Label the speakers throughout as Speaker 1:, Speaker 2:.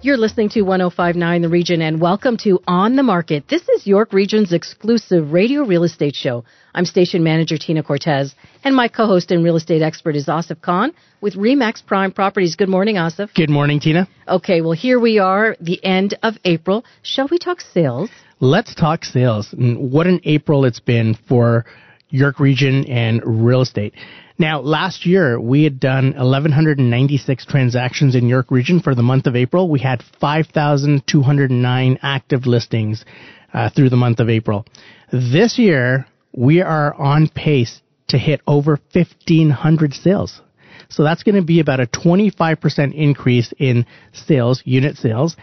Speaker 1: You're listening to 1059 The Region and welcome to On the Market. This is York Region's exclusive radio real estate show. I'm station manager Tina Cortez and my co-host and real estate expert is Asif Khan with Remax Prime Properties. Good morning, Asif.
Speaker 2: Good morning, Tina.
Speaker 1: Okay, well here we are, the end of April. Shall we talk sales?
Speaker 2: Let's talk sales. What an April it's been for York Region and real estate. Now, last year we had done 1,196 transactions in York Region for the month of April. We had 5,209 active listings uh, through the month of April. This year we are on pace to hit over 1,500 sales. So that's going to be about a 25% increase in sales, unit sales.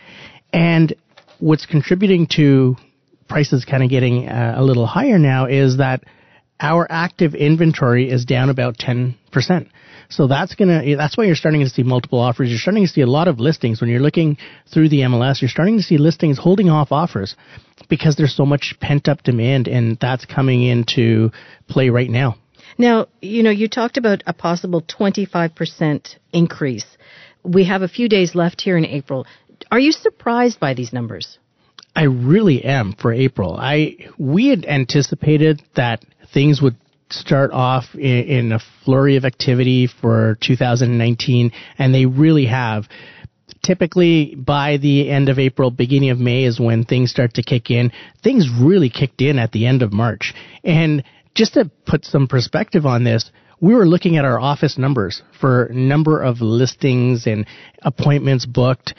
Speaker 2: And what's contributing to prices kind of getting uh, a little higher now is that our active inventory is down about 10%. So that's gonna, that's why you're starting to see multiple offers. You're starting to see a lot of listings. When you're looking through the MLS, you're starting to see listings holding off offers because there's so much pent up demand and that's coming into play right now.
Speaker 1: Now, you know, you talked about a possible 25% increase. We have a few days left here in April. Are you surprised by these numbers?
Speaker 2: I really am for April. I we had anticipated that things would start off in, in a flurry of activity for 2019, and they really have typically by the end of April, beginning of May is when things start to kick in. Things really kicked in at the end of March. And just to put some perspective on this, we were looking at our office numbers for number of listings and appointments booked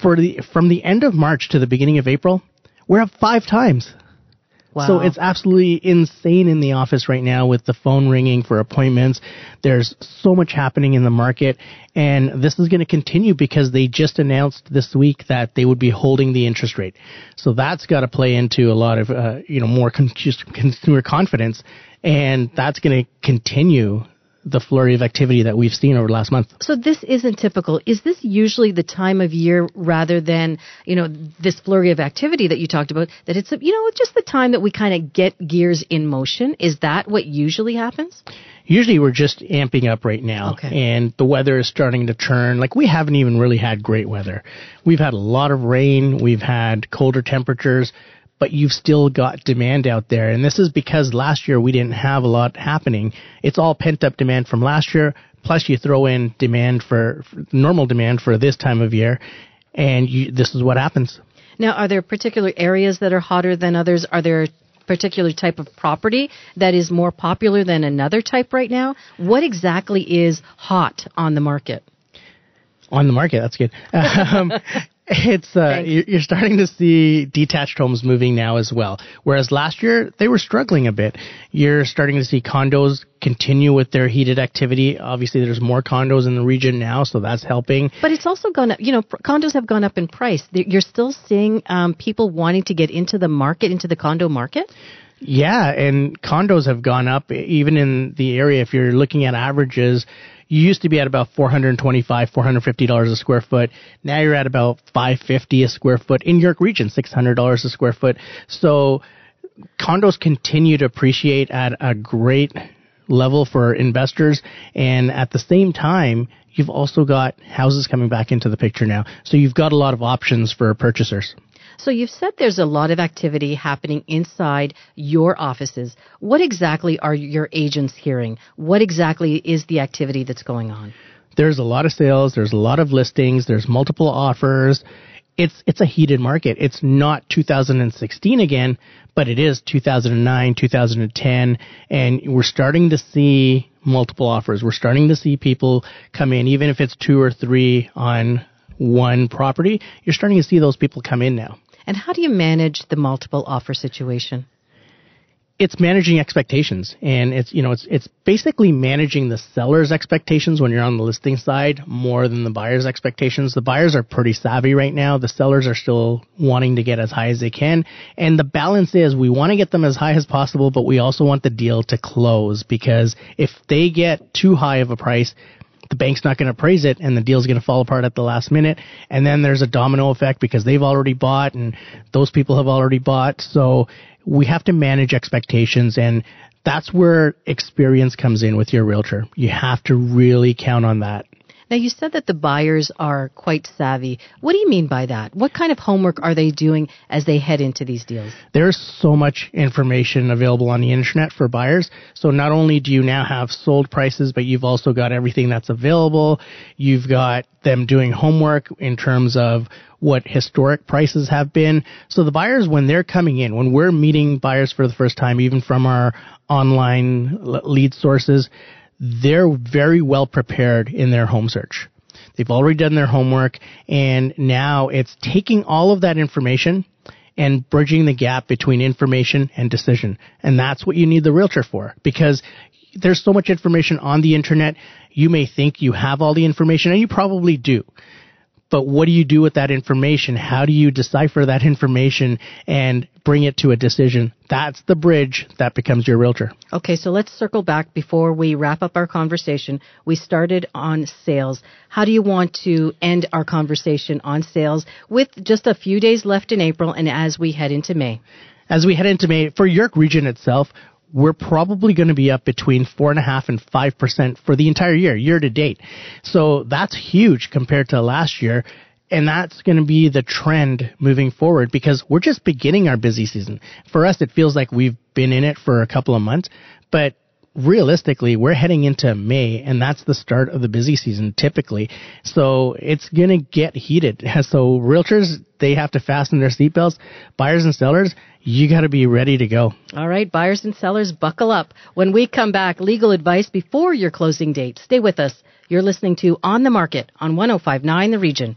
Speaker 2: for the from the end of March to the beginning of April. We're up five times.
Speaker 1: Wow.
Speaker 2: So it's absolutely insane in the office right now with the phone ringing for appointments. There's so much happening in the market and this is going to continue because they just announced this week that they would be holding the interest rate. So that's got to play into a lot of, uh, you know, more con- consumer confidence and that's going to continue the flurry of activity that we've seen over the last month.
Speaker 1: So this isn't typical. Is this usually the time of year rather than, you know, this flurry of activity that you talked about, that it's, you know, just the time that we kind of get gears in motion? Is that what usually happens?
Speaker 2: Usually we're just amping up right now
Speaker 1: okay.
Speaker 2: and the weather is starting to turn. Like we haven't even really had great weather. We've had a lot of rain. We've had colder temperatures but you've still got demand out there. And this is because last year we didn't have a lot happening. It's all pent up demand from last year. Plus you throw in demand for, for normal demand for this time of year. And you, this is what happens.
Speaker 1: Now, are there particular areas that are hotter than others? Are there particular type of property that is more popular than another type right now? What exactly is hot on the market?
Speaker 2: On the market, that's good. Um, it's uh, you're starting to see detached homes moving now as well. Whereas last year they were struggling a bit. You're starting to see condos continue with their heated activity. Obviously, there's more condos in the region now, so that's helping.
Speaker 1: But it's also gone up. You know, condos have gone up in price. You're still seeing um, people wanting to get into the market, into the condo market.
Speaker 2: Yeah, and condos have gone up even in the area. If you're looking at averages, you used to be at about 425 $450 a square foot. Now you're at about 550 a square foot in York region, $600 a square foot. So condos continue to appreciate at a great level for investors. And at the same time, you've also got houses coming back into the picture now. So you've got a lot of options for purchasers.
Speaker 1: So you've said there's a lot of activity happening inside your offices. What exactly are your agents hearing? What exactly is the activity that's going on?
Speaker 2: There's a lot of sales, there's a lot of listings, there's multiple offers. It's it's a heated market. It's not 2016 again, but it is 2009, 2010, and we're starting to see multiple offers. We're starting to see people come in, even if it's two or three on one property. You're starting to see those people come in now.
Speaker 1: And how do you manage the multiple offer situation?
Speaker 2: it's managing expectations and it's you know it's it's basically managing the seller's expectations when you're on the listing side more than the buyer's expectations the buyers are pretty savvy right now the sellers are still wanting to get as high as they can and the balance is we want to get them as high as possible but we also want the deal to close because if they get too high of a price the bank's not going to appraise it and the deal's going to fall apart at the last minute. And then there's a domino effect because they've already bought and those people have already bought. So we have to manage expectations and that's where experience comes in with your realtor. You have to really count on that.
Speaker 1: Now, you said that the buyers are quite savvy. What do you mean by that? What kind of homework are they doing as they head into these deals?
Speaker 2: There's so much information available on the internet for buyers. So not only do you now have sold prices, but you've also got everything that's available. You've got them doing homework in terms of what historic prices have been. So the buyers, when they're coming in, when we're meeting buyers for the first time, even from our online lead sources, they're very well prepared in their home search. They've already done their homework and now it's taking all of that information and bridging the gap between information and decision. And that's what you need the realtor for because there's so much information on the internet. You may think you have all the information and you probably do but what do you do with that information? How do you decipher that information and bring it to a decision? That's the bridge that becomes your realtor.
Speaker 1: Okay, so let's circle back before we wrap up our conversation. We started on sales. How do you want to end our conversation on sales with just a few days left in April and as we head into May?
Speaker 2: As we head into May, for York Region itself, we're probably going to be up between four and a half and five percent for the entire year, year to date. So that's huge compared to last year. And that's going to be the trend moving forward because we're just beginning our busy season. For us, it feels like we've been in it for a couple of months, but realistically, we're heading into May, and that's the start of the busy season typically. So it's going to get heated. So realtors, they have to fasten their seatbelts. Buyers and sellers, you got to be ready to go.
Speaker 1: All right, buyers and sellers, buckle up. When we come back, legal advice before your closing date. Stay with us. You're listening to On the Market on 1059 The Region.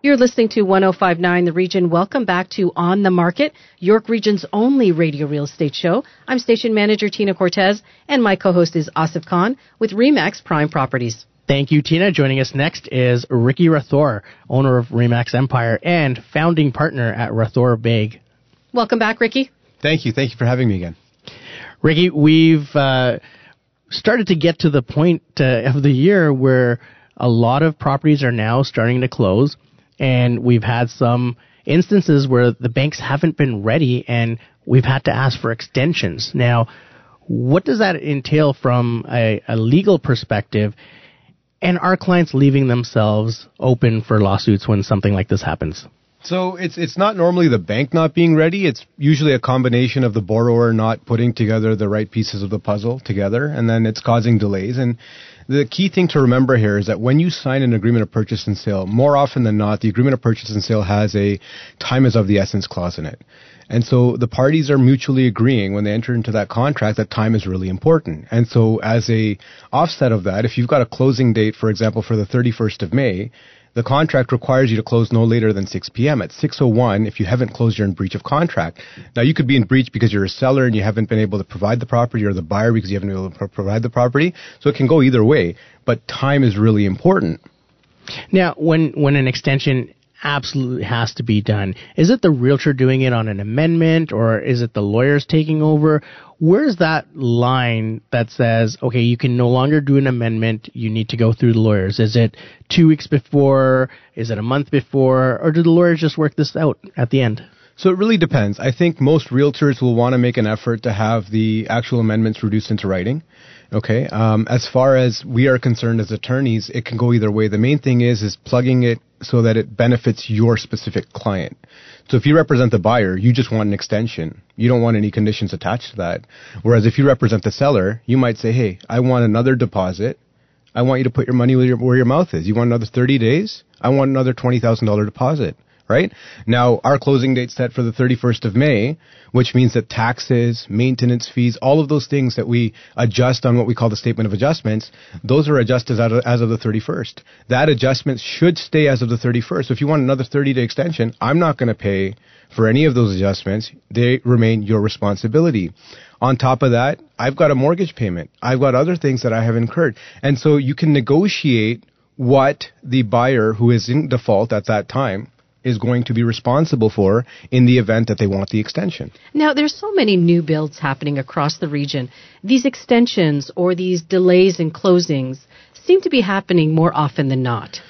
Speaker 1: You're listening to 1059 The Region. Welcome back to On the Market, York Region's only radio real estate show. I'm station manager Tina Cortez, and my co-host is Asif Khan with Remax Prime Properties.
Speaker 2: Thank you, Tina. Joining us next is Ricky Rathore, owner of Remax Empire and founding partner at Rathore Baig.
Speaker 1: Welcome back, Ricky.
Speaker 3: Thank you. Thank you for having me again.
Speaker 2: Ricky, we've uh, started to get to the point uh, of the year where a lot of properties are now starting to close and we've had some instances where the banks haven't been ready and we've had to ask for extensions. Now, what does that entail from a, a legal perspective? And are clients leaving themselves open for lawsuits when something like this happens?
Speaker 3: So it's it's not normally the bank not being ready. It's usually a combination of the borrower not putting together the right pieces of the puzzle together, and then it's causing delays. And the key thing to remember here is that when you sign an agreement of purchase and sale, more often than not, the agreement of purchase and sale has a time is of the essence clause in it. And so the parties are mutually agreeing when they enter into that contract that time is really important. And so as a offset of that, if you've got a closing date, for example, for the 31st of May, the contract requires you to close no later than 6 p.m. At 6:01, if you haven't closed, you're in breach of contract. Now, you could be in breach because you're a seller and you haven't been able to provide the property, or the buyer because you haven't been able to provide the property. So it can go either way. But time is really important.
Speaker 2: Now, when when an extension absolutely has to be done. Is it the realtor doing it on an amendment or is it the lawyers taking over? Where's that line that says, okay, you can no longer do an amendment, you need to go through the lawyers? Is it two weeks before? Is it a month before? Or do the lawyers just work this out at the end?
Speaker 3: So it really depends. I think most realtors will want to make an effort to have the actual amendments reduced into writing. Okay. Um, as far as we are concerned as attorneys, it can go either way. The main thing is is plugging it so that it benefits your specific client. So if you represent the buyer, you just want an extension. You don't want any conditions attached to that. Whereas if you represent the seller, you might say, "Hey, I want another deposit. I want you to put your money where your, where your mouth is. You want another 30 days? I want another $20,000 deposit." Right? Now, our closing date set for the 31st of May, which means that taxes, maintenance fees, all of those things that we adjust on what we call the statement of adjustments, those are adjusted as of, as of the 31st. That adjustment should stay as of the 31st. So if you want another 30 day extension, I'm not going to pay for any of those adjustments. They remain your responsibility. On top of that, I've got a mortgage payment. I've got other things that I have incurred. And so you can negotiate what the buyer who is in default at that time is going to be responsible for in the event that they want the extension.
Speaker 1: Now, there's so many new builds happening across the region. These extensions or these delays in closings seem to be happening more often than not.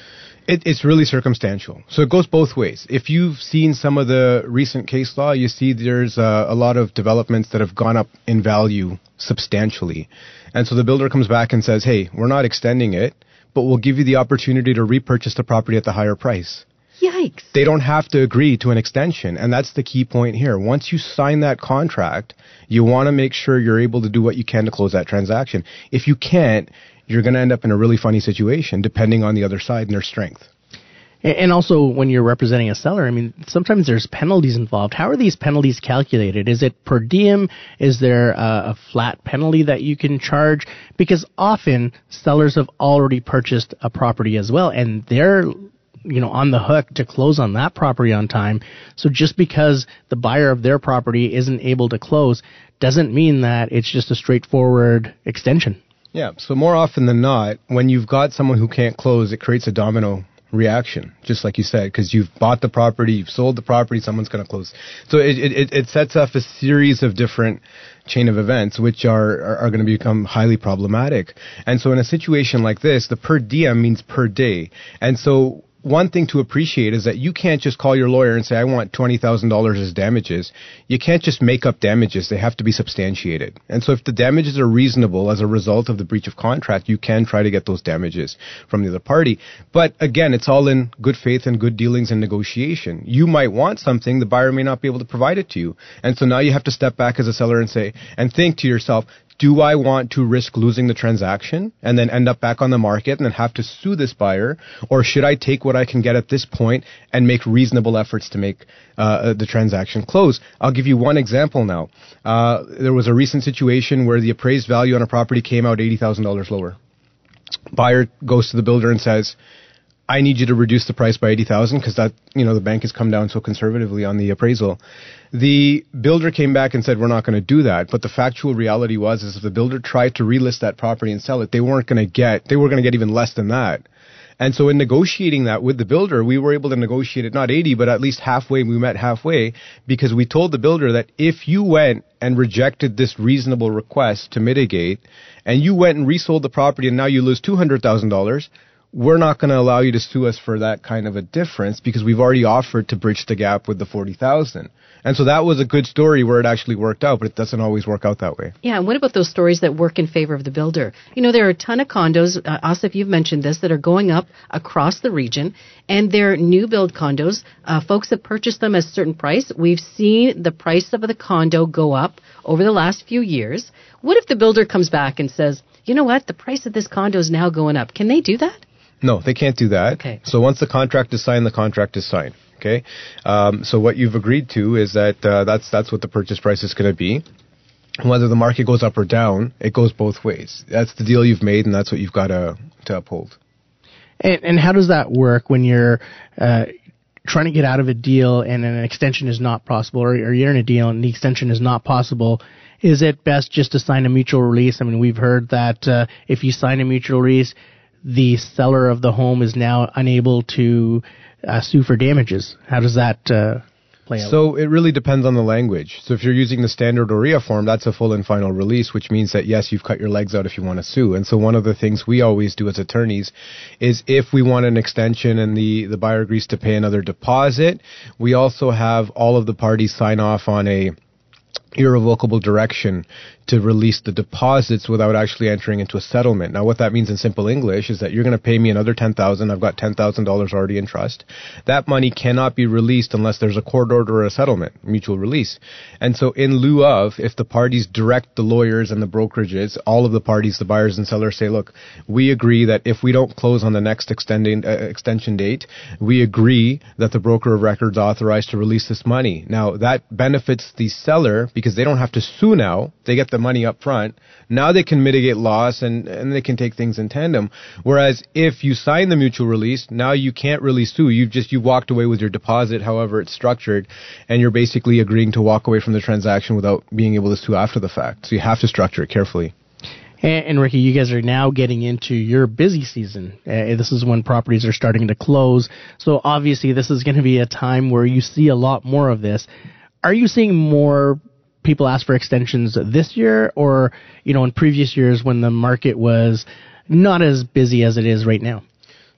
Speaker 3: It, it's really circumstantial. So it goes both ways. If you've seen some of the recent case law, you see there's uh, a lot of developments that have gone up in value substantially. And so the builder comes back and says, hey, we're not extending it, but we'll give you the opportunity to repurchase the property at the higher price.
Speaker 1: Yikes.
Speaker 3: They don't have to agree to an extension. And that's the key point here. Once you sign that contract, you want to make sure you're able to do what you can to close that transaction. If you can't, you're going to end up in a really funny situation depending on the other side and their strength.
Speaker 2: And also, when you're representing a seller, I mean, sometimes there's penalties involved. How are these penalties calculated? Is it per diem? Is there a, a, flat penalty that you can charge? Because often sellers have already purchased a property as well, and they're you know on the hook to close on that property on time. So just because the buyer of their property isn't able to close doesn't mean that it's just a straightforward extension.
Speaker 3: Yeah. So more often than not, when you've got someone who can't close, it creates a domino reaction, just like you said, because you've bought the property, you've sold the property, someone's going to close. So it, it, it sets off a series of different chain of events, which are, are, are going to become highly problematic. And so in a situation like this, the per diem means per day. And so one thing to appreciate is that you can't just call your lawyer and say, I want $20,000 as damages. You can't just make up damages. They have to be substantiated. And so if the damages are reasonable as a result of the breach of contract, you can try to get those damages from the other party. But again, it's all in good faith and good dealings and negotiation. You might want something, the buyer may not be able to provide it to you. And so now you have to step back as a seller and say, and think to yourself, do I want to risk losing the transaction and then end up back on the market and then have to sue this buyer? Or should I take what I can get at this point and make reasonable efforts to make uh, the transaction close? I'll give you one example now. Uh, there was a recent situation where the appraised value on a property came out $80,000 lower. Buyer goes to the builder and says, I need you to reduce the price by 80,000 because that, you know, the bank has come down so conservatively on the appraisal. The builder came back and said, we're not going to do that. But the factual reality was, is if the builder tried to relist that property and sell it, they weren't going to get, they were going to get even less than that. And so in negotiating that with the builder, we were able to negotiate it not 80, but at least halfway. We met halfway because we told the builder that if you went and rejected this reasonable request to mitigate and you went and resold the property and now you lose $200,000, we're not going to allow you to sue us for that kind of a difference because we've already offered to bridge the gap with the 40,000. And so that was a good story where it actually worked out, but it doesn't always work out that way.
Speaker 1: Yeah, and what about those stories that work in favor of the builder? You know, there are a ton of condos, uh, Asif, you've mentioned this, that are going up across the region, and they're new build condos. Uh, folks have purchased them at a certain price. We've seen the price of the condo go up over the last few years. What if the builder comes back and says, you know what, the price of this condo is now going up? Can they do that?
Speaker 3: No, they can't do that.
Speaker 1: Okay.
Speaker 3: So once the contract is signed, the contract is signed. Okay. Um, so what you've agreed to is that uh, that's that's what the purchase price is going to be. Whether the market goes up or down, it goes both ways. That's the deal you've made, and that's what you've got to to uphold.
Speaker 2: And, and how does that work when you're uh, trying to get out of a deal and an extension is not possible, or, or you're in a deal and the extension is not possible? Is it best just to sign a mutual release? I mean, we've heard that uh, if you sign a mutual release, the seller of the home is now unable to uh, sue for damages. How does that uh, play out?
Speaker 3: So it really depends on the language. So if you're using the standard OREA form, that's a full and final release, which means that yes, you've cut your legs out if you want to sue. And so one of the things we always do as attorneys is if we want an extension and the, the buyer agrees to pay another deposit, we also have all of the parties sign off on a irrevocable direction to release the deposits without actually entering into a settlement. Now, what that means in simple English is that you're going to pay me another ten thousand. I've got ten thousand dollars already in trust. That money cannot be released unless there's a court order or a settlement, mutual release. And so, in lieu of, if the parties direct the lawyers and the brokerages, all of the parties, the buyers and sellers say, look, we agree that if we don't close on the next extending uh, extension date, we agree that the broker of records authorized to release this money. Now, that benefits the seller because they don't have to sue now. They get the money up front. Now they can mitigate loss and, and they can take things in tandem. Whereas if you sign the mutual release, now you can't really sue. You've just, you walked away with your deposit, however it's structured, and you're basically agreeing to walk away from the transaction without being able to sue after the fact. So you have to structure it carefully.
Speaker 2: And, and, Ricky, you guys are now getting into your busy season. Uh, this is when properties are starting to close. So obviously, this is going to be a time where you see a lot more of this. Are you seeing more people ask for extensions this year, or you know, in previous years when the market was not as busy as it is right now?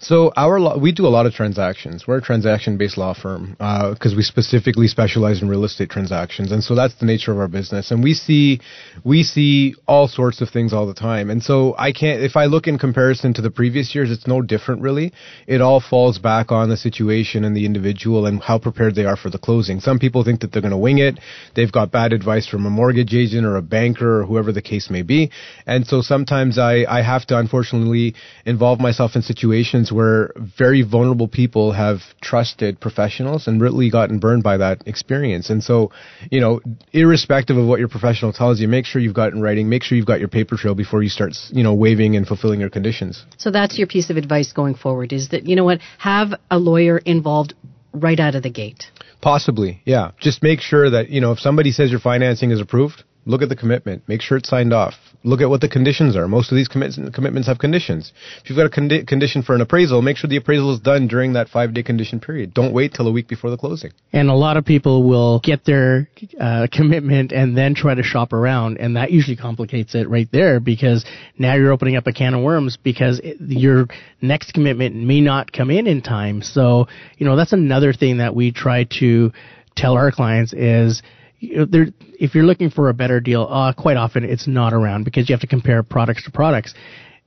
Speaker 3: So our lo- we do a lot of transactions. We're a transaction-based law firm because uh, we specifically specialize in real estate transactions, and so that's the nature of our business. And we see we see all sorts of things all the time. And so I can't if I look in comparison to the previous years, it's no different really. It all falls back on the situation and the individual and how prepared they are for the closing. Some people think that they're going to wing it. They've got bad advice from a mortgage agent or a banker or whoever the case may be. And so sometimes I I have to unfortunately involve myself in situations where very vulnerable people have trusted professionals and really gotten burned by that experience. And so, you know, irrespective of what your professional tells you, make sure you've got in writing, make sure you've got your paper trail before you start, you know, waiving and fulfilling your conditions.
Speaker 1: So that's your piece of advice going forward is that, you know what, have a lawyer involved right out of the gate.
Speaker 3: Possibly, yeah. Just make sure that, you know, if somebody says your financing is approved, Look at the commitment. Make sure it's signed off. Look at what the conditions are. Most of these commit- commitments have conditions. If you've got a condi- condition for an appraisal, make sure the appraisal is done during that five day condition period. Don't wait till a week before the closing.
Speaker 2: And a lot of people will get their uh, commitment and then try to shop around, and that usually complicates it right there because now you're opening up a can of worms because it, your next commitment may not come in in time. So, you know, that's another thing that we try to tell our clients is you know, there, if you're looking for a better deal, uh, quite often it's not around because you have to compare products to products.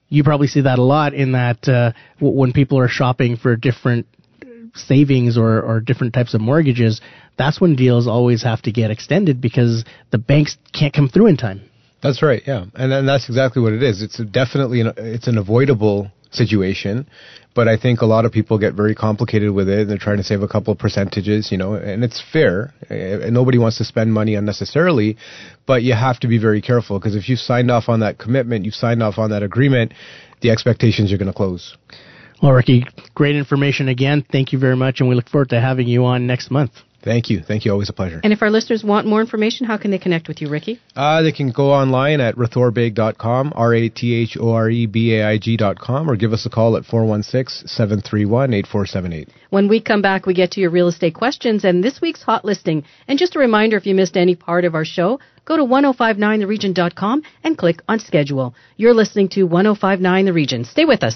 Speaker 2: You probably see that a lot in that uh, when people are shopping for different savings or, or different types of mortgages, that's when deals always have to get extended because the banks can't come through in time.
Speaker 3: That's right, yeah, and and that's exactly what it is. It's definitely an, it's an avoidable situation. But I think a lot of people get very complicated with it. And they're trying to save a couple of percentages, you know, and it's fair. Eh, eh, nobody wants to spend money unnecessarily, but you have to be very careful because if you've signed off on that commitment, you've signed off on that agreement, the expectations you're going to close.
Speaker 2: Well, Ricky, great information again. Thank you very much, and we look forward to having you on next month.
Speaker 3: Thank you. Thank you. Always a pleasure.
Speaker 1: And if our listeners want more information, how can they connect with you, Ricky?
Speaker 3: Uh, they can go online at rathorebaig.com, R-A-T-H-O-R-E-B-A-I-G.com, or give us a call at 416-731-8478.
Speaker 1: When we come back, we get to your real estate questions and this week's hot listing. And just a reminder, if you missed any part of our show, go to 1059theregion.com and click on schedule. You're listening to 1059 The Region. Stay with us.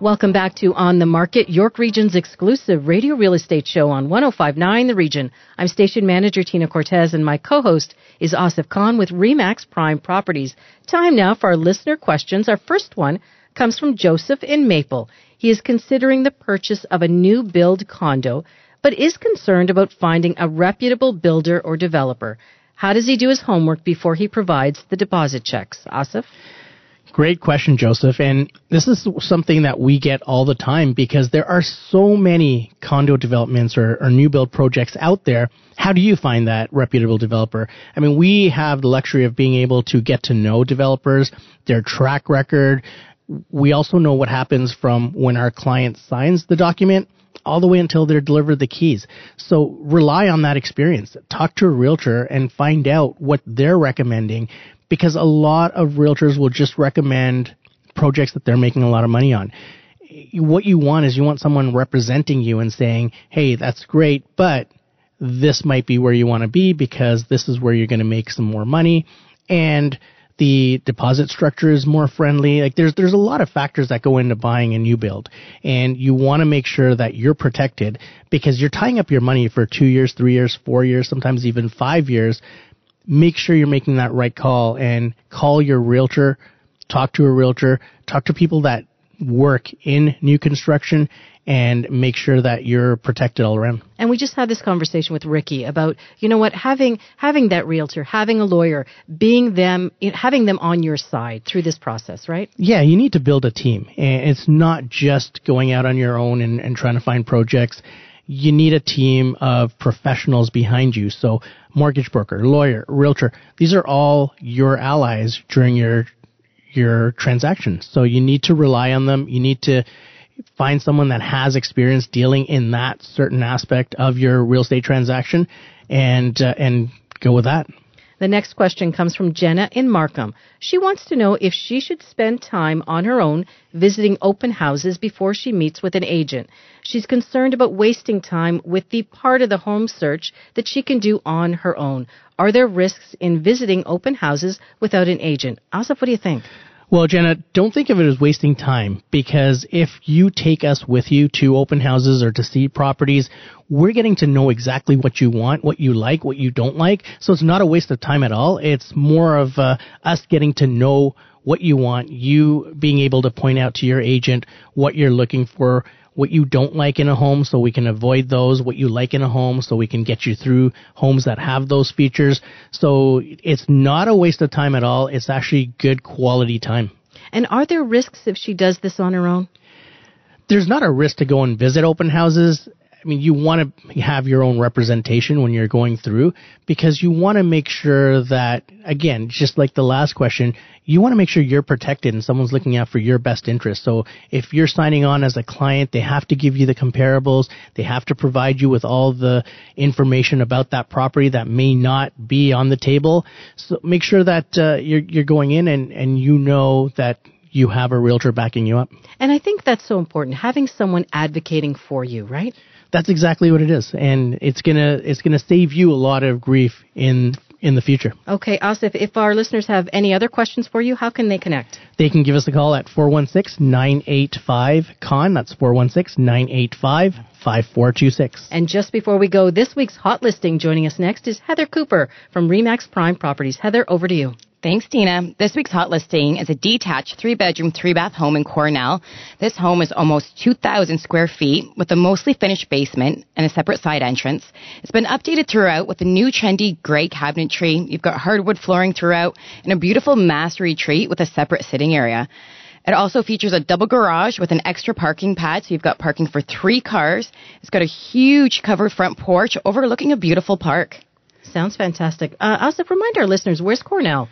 Speaker 1: Welcome back to On the Market, York Region's exclusive radio real estate show on 1059 The Region. I'm station manager Tina Cortez and my co-host is Asif Khan with Remax Prime Properties. Time now for our listener questions. Our first one comes from Joseph in Maple. He is considering the purchase of a new build condo, but is concerned about finding a reputable builder or developer. How does he do his homework before he provides the deposit checks? Asif?
Speaker 2: Great question, Joseph. And this is something that we get all the time because there are so many condo developments or, or, new build projects out there. How do you find that reputable developer? I mean, we have the luxury of being able to get to know developers, their track record. We also know what happens from when our client signs the document all the way until they're delivered the keys. So rely on that experience. Talk to a realtor and find out what they're recommending because a lot of realtors will just recommend projects that they're making a lot of money on. What you want is you want someone representing you and saying, hey, that's great, but this might be where you want to be because this is where you're going to make some more money. And the deposit structure is more friendly. Like there's there's a lot of factors that go into buying a new build, and you want to make sure that you're protected because you're tying up your money for two years, three years, four years, sometimes even five years. Make sure you're making that right call and call your realtor, talk to a realtor, talk to people that work in new construction and make sure that you're protected all around.
Speaker 1: And we just had this conversation with Ricky about, you know what, having having that realtor, having a lawyer, being them, having them on your side through this process, right?
Speaker 2: Yeah, you need to build a team, and it's not just going out on your own and, and trying to find projects. You need a team of professionals behind you. So, mortgage broker, lawyer, realtor, these are all your allies during your your transaction. So you need to rely on them. You need to find someone that has experience dealing in that certain aspect of your real estate transaction and uh, and go with that.
Speaker 1: The next question comes from Jenna in Markham. She wants to know if she should spend time on her own visiting open houses before she meets with an agent. She's concerned about wasting time with the part of the home search that she can do on her own. Are there risks in visiting open houses without an agent? Asif, what do you think?
Speaker 2: Well, Jenna, don't think of it as wasting time because if you take us with you to open houses or to see properties, we're getting to know exactly what you want, what you like, what you don't like. So it's not a waste of time at all. It's more of uh, us getting to know what you want, you being able to point out to your agent what you're looking for, what you don't like in a home so we can avoid those, what you like in a home so we can get you through homes that have those features. So it's not a waste of time at all. It's actually good quality time.
Speaker 1: And are there risks if she does this on her own?
Speaker 2: There's not a risk to go and visit open houses. I mean, you want to have your own representation when you're going through because you want to make sure that, again, just like the last question, you want to make sure you're protected and someone's looking out for your best interest. So if you're signing on as a client, they have to give you the comparables. They have to provide you with all the information about that property that may not be on the table. So make sure that uh, you're, you're going in and, and you know that you have a realtor backing you up.
Speaker 1: And I think that's so important, having someone advocating for you, right?
Speaker 2: That's exactly what it is, and it's gonna it's gonna save you a lot of grief in in the future.
Speaker 1: Okay, Asif, if our listeners have any other questions for you, how can they connect?
Speaker 2: They can give us a call at 416-985-KHAN. That's 416-985-5426.
Speaker 1: And just before we go, this week's hot listing joining us next is Heather Cooper from Remax Prime Properties. Heather, over to you.
Speaker 4: Thanks, Tina. This week's hot listing is a detached three bedroom, three bath home in Cornell. This home is almost 2,000 square feet with a mostly finished basement and a separate side entrance. It's been updated throughout with a new trendy gray cabinetry. You've got hardwood flooring throughout and a beautiful master retreat with a separate sitting area. It also features a double garage with an extra parking pad, so you've got parking for three cars. It's got a huge covered front porch overlooking a beautiful park.
Speaker 1: Sounds fantastic. Uh, also, remind our listeners, where's Cornell?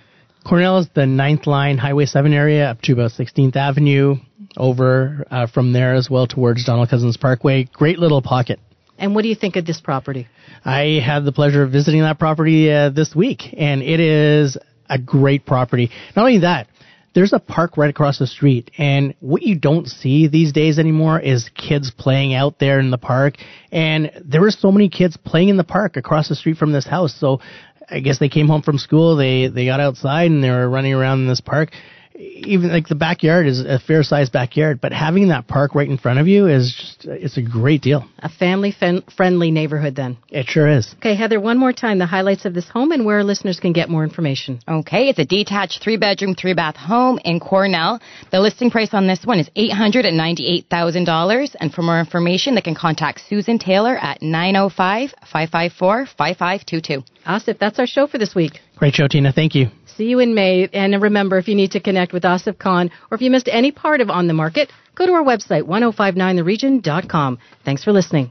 Speaker 2: Cornell is the ninth line, Highway 7 area up to about 16th Avenue, over uh, from there as well towards Donald Cousins Parkway. Great little pocket.
Speaker 1: And what do you think of this property?
Speaker 2: I had the pleasure of visiting that property uh, this week, and it is a great property. Not only that, there's a park right across the street, and what you don't see these days anymore is kids playing out there in the park. And there were so many kids playing in the park across the street from this house. So I guess they came home from school. They they got outside and they were running around in this park. Even like the backyard is a fair sized backyard, but having that park right in front of you is just it's a great deal.
Speaker 1: A family fen- friendly neighborhood, then.
Speaker 2: It sure is.
Speaker 1: Okay, Heather, one more time the highlights of this home and where our listeners can get more information.
Speaker 4: Okay, it's a detached three bedroom, three bath home in Cornell. The listing price on this one is $898,000. And for more information, they can contact Susan Taylor at 905 554 5522.
Speaker 1: Asif, that's our show for this week.
Speaker 2: Great show, Tina. Thank you.
Speaker 1: See you in May. And remember, if you need to connect with Asif Khan or if you missed any part of On the Market, go to our website, 1059theregion.com. Thanks for listening.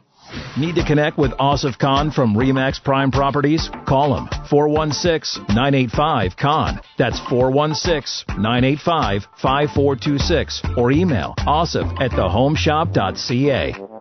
Speaker 5: Need to connect with Asif Khan from Remax Prime Properties? Call him 416-985-KHAN. That's 416-985-5426 or email asif at thehomeshop.ca.